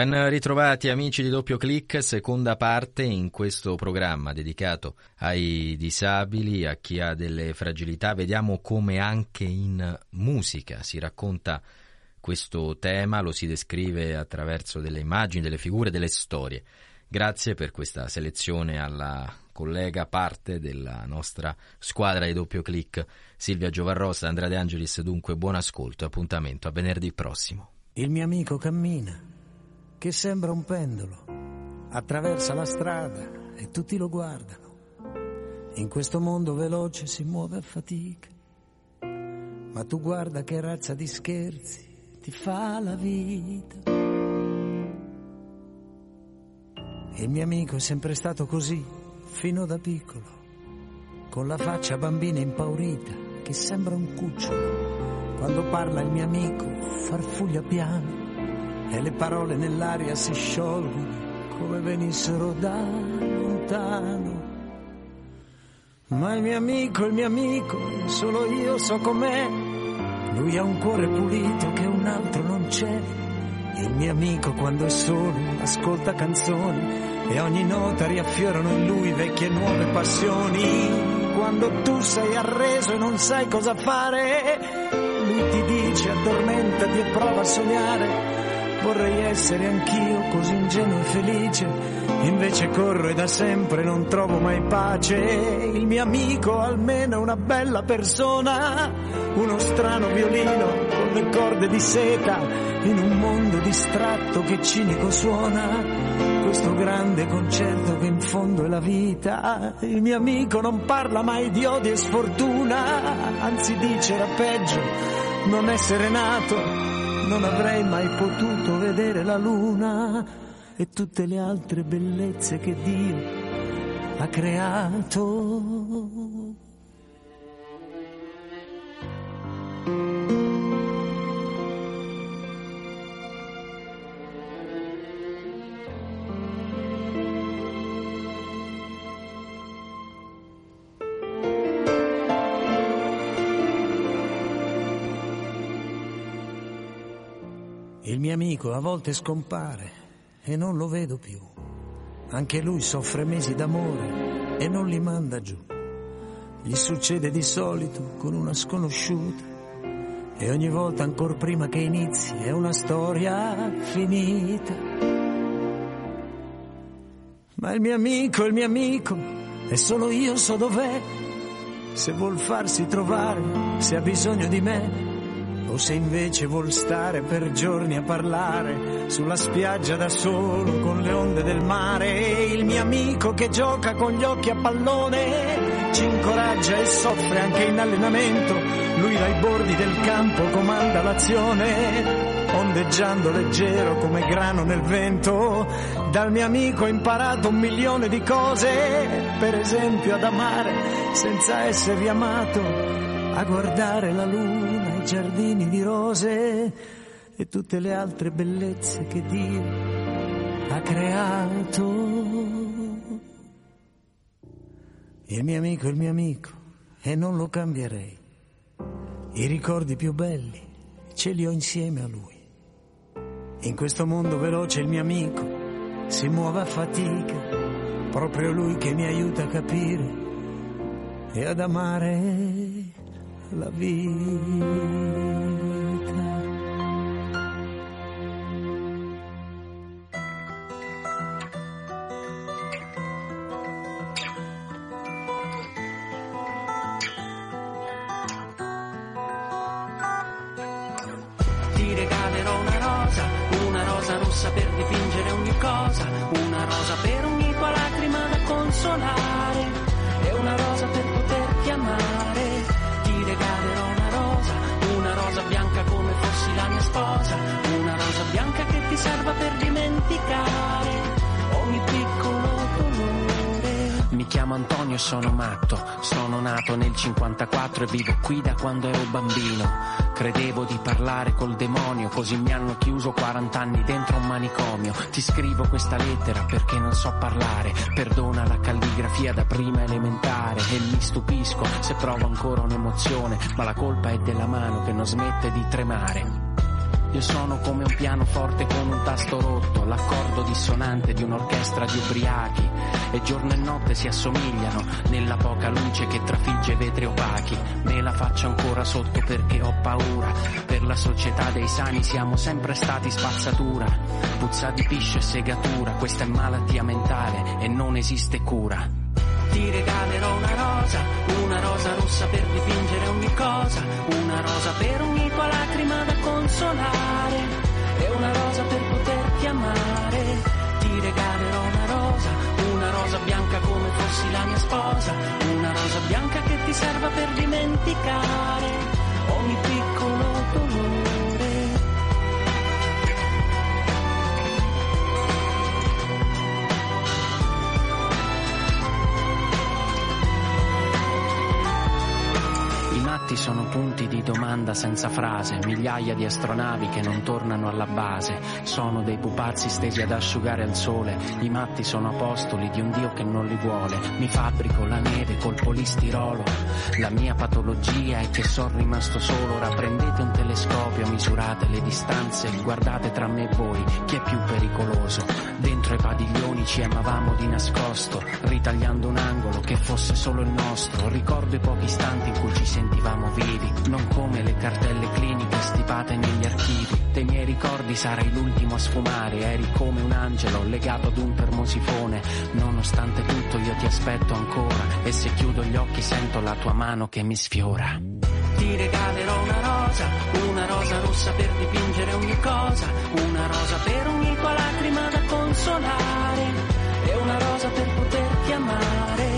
Ben ritrovati amici di Doppio Clic, seconda parte in questo programma dedicato ai disabili, a chi ha delle fragilità. Vediamo come anche in musica si racconta questo tema, lo si descrive attraverso delle immagini, delle figure, delle storie. Grazie per questa selezione alla collega parte della nostra squadra di doppio clic, Silvia Giovarrosa, Andrea De Angelis. Dunque, buon ascolto e appuntamento a venerdì prossimo. Il mio amico cammina, che sembra un pendolo, attraversa la strada e tutti lo guardano. In questo mondo veloce si muove a fatica, ma tu guarda che razza di scherzi ti fa la vita. Il mio amico è sempre stato così, fino da piccolo, con la faccia bambina impaurita che sembra un cucciolo. Quando parla il mio amico farfuglia piano e le parole nell'aria si sciolgono come venissero da lontano. Ma il mio amico, il mio amico, solo io so com'è. Lui ha un cuore pulito che un altro non c'è. Il mio amico quando è solo ascolta canzoni e ogni nota riaffiorano in lui vecchie e nuove passioni. Quando tu sei arreso e non sai cosa fare, lui ti dice addormentati e prova a sognare. Vorrei essere anch'io così ingenuo e felice, invece corro e da sempre non trovo mai pace. Il mio amico almeno è una bella persona, uno strano violino con le corde di seta, in un mondo distratto che cinico suona. Questo grande concerto che in fondo è la vita. Il mio amico non parla mai di odio e sfortuna, anzi dice era peggio non essere nato, non avrei mai potuto vedere la luna e tutte le altre bellezze che Dio ha creato. Mio amico a volte scompare e non lo vedo più. Anche lui soffre mesi d'amore e non li manda giù. Gli succede di solito con una sconosciuta e ogni volta ancora prima che inizi è una storia finita. Ma il mio amico, il mio amico, e solo io so dov'è. Se vuol farsi trovare, se ha bisogno di me, o se invece vuol stare per giorni a parlare sulla spiaggia da solo con le onde del mare. Il mio amico che gioca con gli occhi a pallone ci incoraggia e soffre anche in allenamento. Lui dai bordi del campo comanda l'azione, ondeggiando leggero come grano nel vento. Dal mio amico ho imparato un milione di cose, per esempio ad amare senza essere amato, a guardare la luna giardini di rose e tutte le altre bellezze che Dio ha creato. Il mio amico è il mio amico e non lo cambierei. I ricordi più belli ce li ho insieme a lui. In questo mondo veloce il mio amico si muove a fatica, proprio lui che mi aiuta a capire e ad amare la vita. Dimenticare ogni piccolo dolore. Mi chiamo Antonio e sono matto, sono nato nel 54 e vivo qui da quando ero bambino. Credevo di parlare col demonio, così mi hanno chiuso 40 anni dentro un manicomio. Ti scrivo questa lettera perché non so parlare, perdona la calligrafia da prima elementare e mi stupisco se provo ancora un'emozione, ma la colpa è della mano che non smette di tremare. Io sono come un pianoforte con un tasto rotto, l'accordo dissonante di un'orchestra di ubriachi. E giorno e notte si assomigliano nella poca luce che trafigge vetri opachi. Me la faccio ancora sotto perché ho paura. Per la società dei sani siamo sempre stati spazzatura. Puzza di piscio e segatura, questa è malattia mentale e non esiste cura. Ti regalerò una rosa, una rosa rossa per dipingere ogni cosa, una rosa per da consolare, e una rosa per poterti amare. Ti regalerò una rosa, una rosa bianca come fossi la mia sposa, una rosa bianca che ti serva per dimenticare ogni piccolo matti sono punti di domanda senza frase, migliaia di astronavi che non tornano alla base, sono dei pupazzi stesi ad asciugare al sole, i matti sono apostoli di un Dio che non li vuole, mi fabbrico la neve col polistirolo, la mia patologia è che sono rimasto solo, ora prendete un telescopio, misurate le distanze, guardate tra me e voi, chi è più pericoloso, dentro i padiglioni ci amavamo di nascosto, ritagliando un angolo che fosse solo il nostro, ricordo i pochi istanti in cui ci sentivamo vivi, non come le cartelle cliniche stipate negli archivi. Dei miei ricordi sarai l'ultimo a sfumare, eri come un angelo legato ad un termosifone. Nonostante tutto io ti aspetto ancora e se chiudo gli occhi sento la tua mano che mi sfiora. Ti regalerò una rosa, una rosa rossa per dipingere ogni cosa, una rosa per ogni tua lacrima da consolare e una rosa per poterti amare.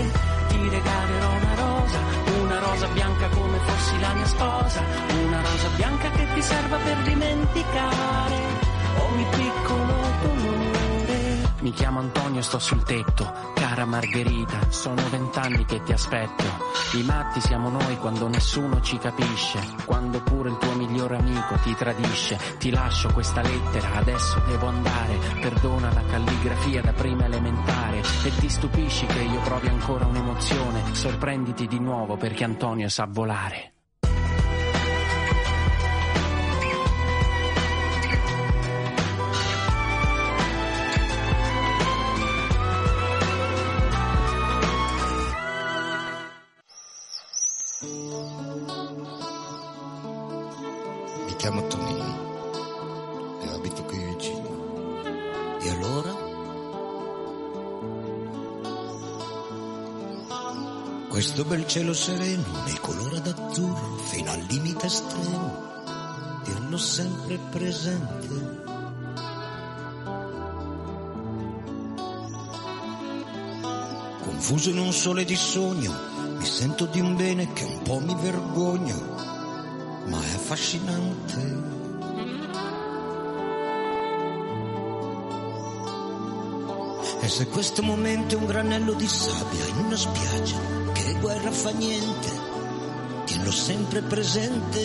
Ti regalerò una rosa rosa bianca come fossi la mia sposa, una rosa bianca che ti serva per dimenticare ogni piccolo. Mi chiamo Antonio, sto sul tetto, cara Margherita, sono vent'anni che ti aspetto. I matti siamo noi quando nessuno ci capisce, quando pure il tuo migliore amico ti tradisce. Ti lascio questa lettera, adesso devo andare, perdona la calligrafia da prima elementare e ti stupisci che io provi ancora un'emozione, sorprenditi di nuovo perché Antonio sa volare. Chiamo Tonino e abito qui vicino. E allora? Questo bel cielo sereno mi colora d'azzurro fino al limite estremo, dirlo sempre presente. Confuso in un sole di sogno, mi sento di un bene che un po' mi vergogno ma è affascinante. E se questo momento è un granello di sabbia in una spiaggia, che guerra fa niente, tienilo sempre presente.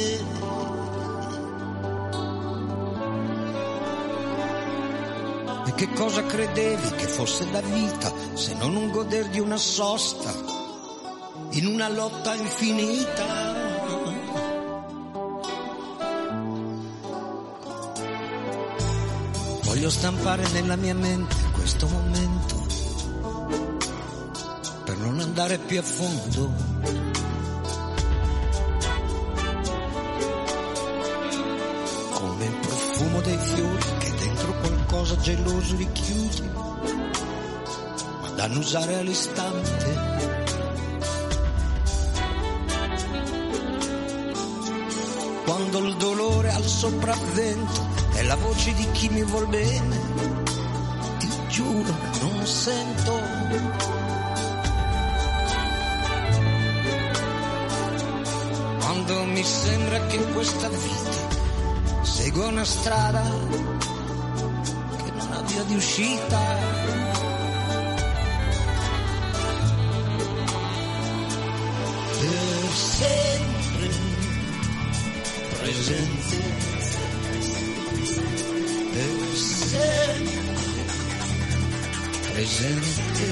E che cosa credevi che fosse la vita se non un goder di una sosta in una lotta infinita? Voglio stampare nella mia mente questo momento per non andare più a fondo. Come il profumo dei fiori che dentro qualcosa geloso richiusi, ma da annusare all'istante. Quando il dolore ha il sopravvento è la voce di chi mi vuol bene, ti giuro, non sento. Quando mi sembra che questa vita segua una strada che non ha via di uscita. vision. Presente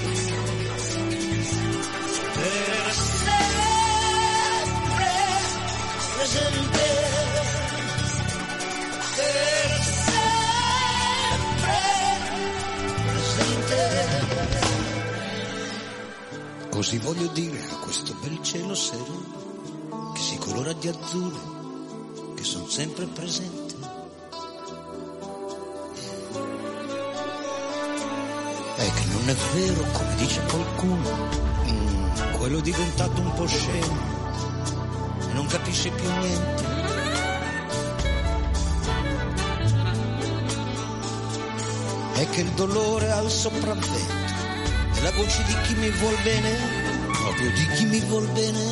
Per sempre Presente Così voglio dire a questo bel cielo sereno che si colora di azzurro sono sempre presente. È che non è vero, come dice qualcuno, quello è diventato un po' scemo e non capisce più niente. È che il dolore ha il sopravvento e la voce di chi mi vuol bene, proprio di chi mi vuol bene,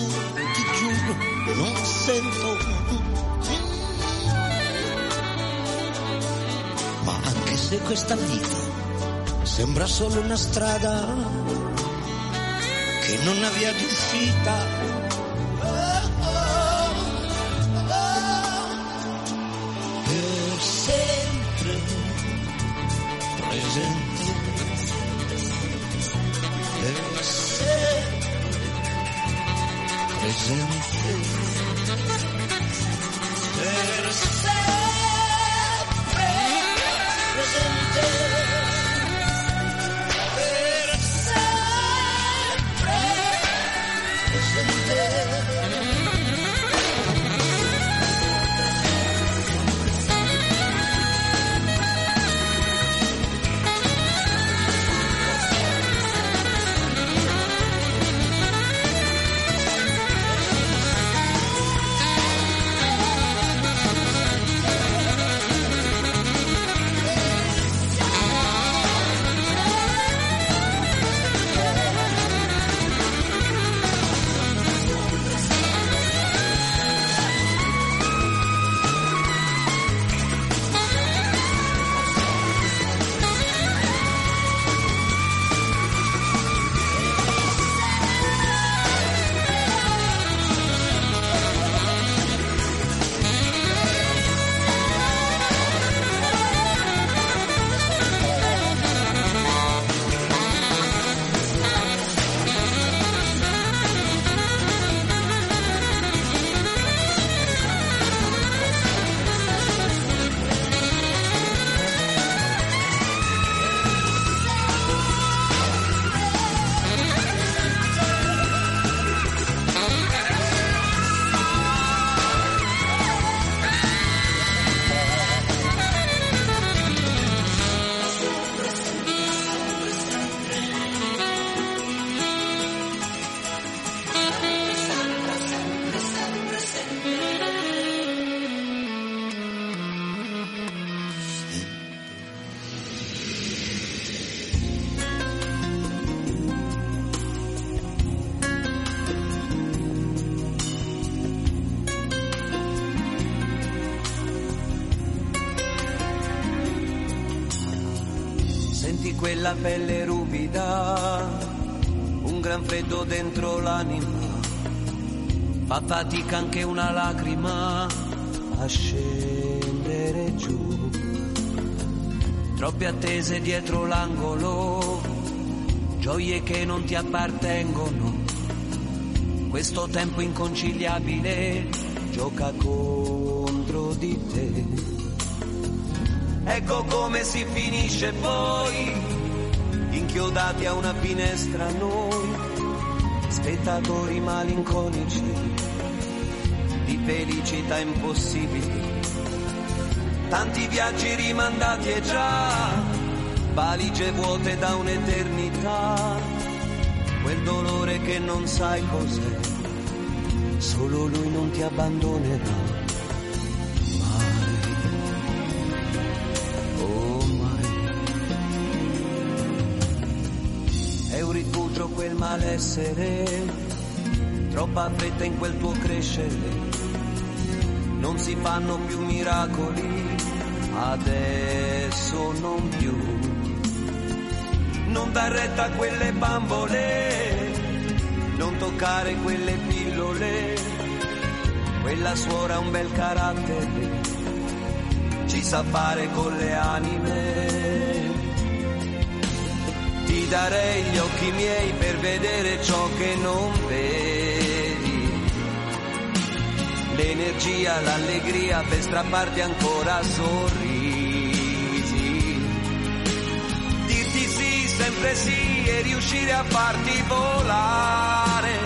ti giuro, non sento. Se questa vita sembra solo una strada che non ha via di uscita. Presente. Per sempre presente. Per sempre Quella pelle ruvida, un gran freddo dentro l'anima, fa fatica anche una lacrima a scendere giù. Troppe attese dietro l'angolo, gioie che non ti appartengono. Questo tempo inconciliabile gioca contro di te. Ecco come si finisce poi, inchiodati a una finestra noi, spettatori malinconici di felicità impossibili. Tanti viaggi rimandati e già, valigie vuote da un'eternità, quel dolore che non sai cos'è, solo lui non ti abbandonerà. Malessere, troppa fretta in quel tuo crescere. Non si fanno più miracoli, adesso non più. Non dar retta a quelle bambole, non toccare quelle pillole. Quella suora ha un bel carattere ci sa fare con le anime. Darei gli occhi miei per vedere ciò che non vedi. L'energia, l'allegria per strapparti ancora sorrisi. Dirti sì sempre sì e riuscire a farti volare.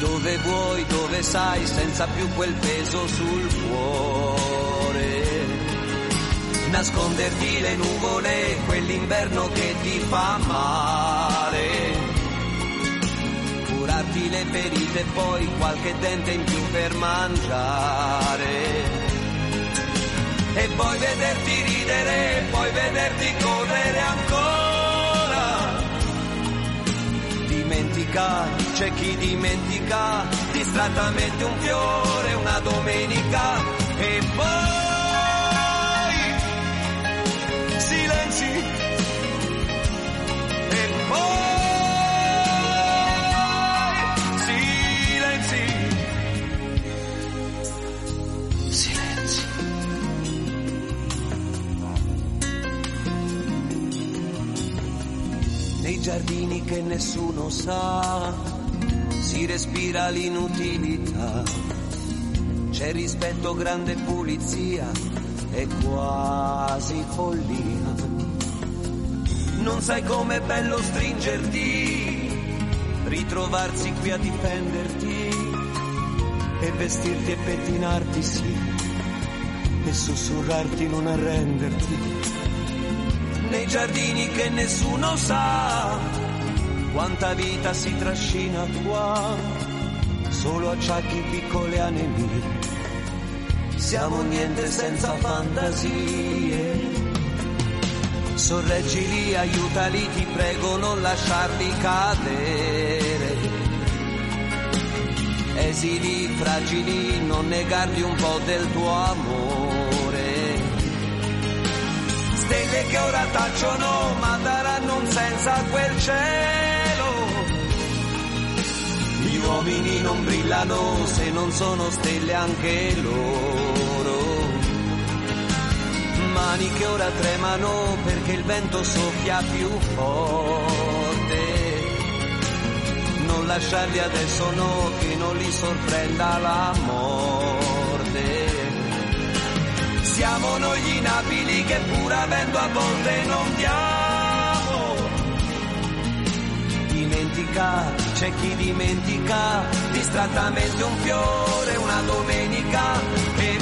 Dove vuoi, dove sai, senza più quel peso sul cuore. Nasconderti le nuvole, quell'inverno che ti fa male. Curarti le ferite e poi qualche dente in più per mangiare e poi vederti ridere, poi vederti correre ancora. Dimentica, c'è chi dimentica, distrattamente un fiore, una domenica e poi giardini che nessuno sa, si respira l'inutilità, c'è rispetto, grande pulizia e quasi follia. Non sai com'è bello stringerti, ritrovarsi qui a difenderti e vestirti e pettinarti sì, e sussurrarti non arrenderti nei giardini che nessuno sa quanta vita si trascina qua, solo acciacchi piccole anemie, siamo niente senza fantasie. Sorreggili, aiutali, ti prego, non lasciarli cadere. Esili, fragili, non negargli un po' del tuo amore stelle che ora tacciono ma daranno un senso a quel cielo. Gli uomini non brillano se non sono stelle anche loro. Mani che ora tremano perché il vento soffia più forte. Non lasciarli adesso no, che non li sorprenda la morte. Siamo noi gli inabili che pur avendo a volte non diamo. Dimentica, c'è chi dimentica, distrattamente un fiore, una domenica, e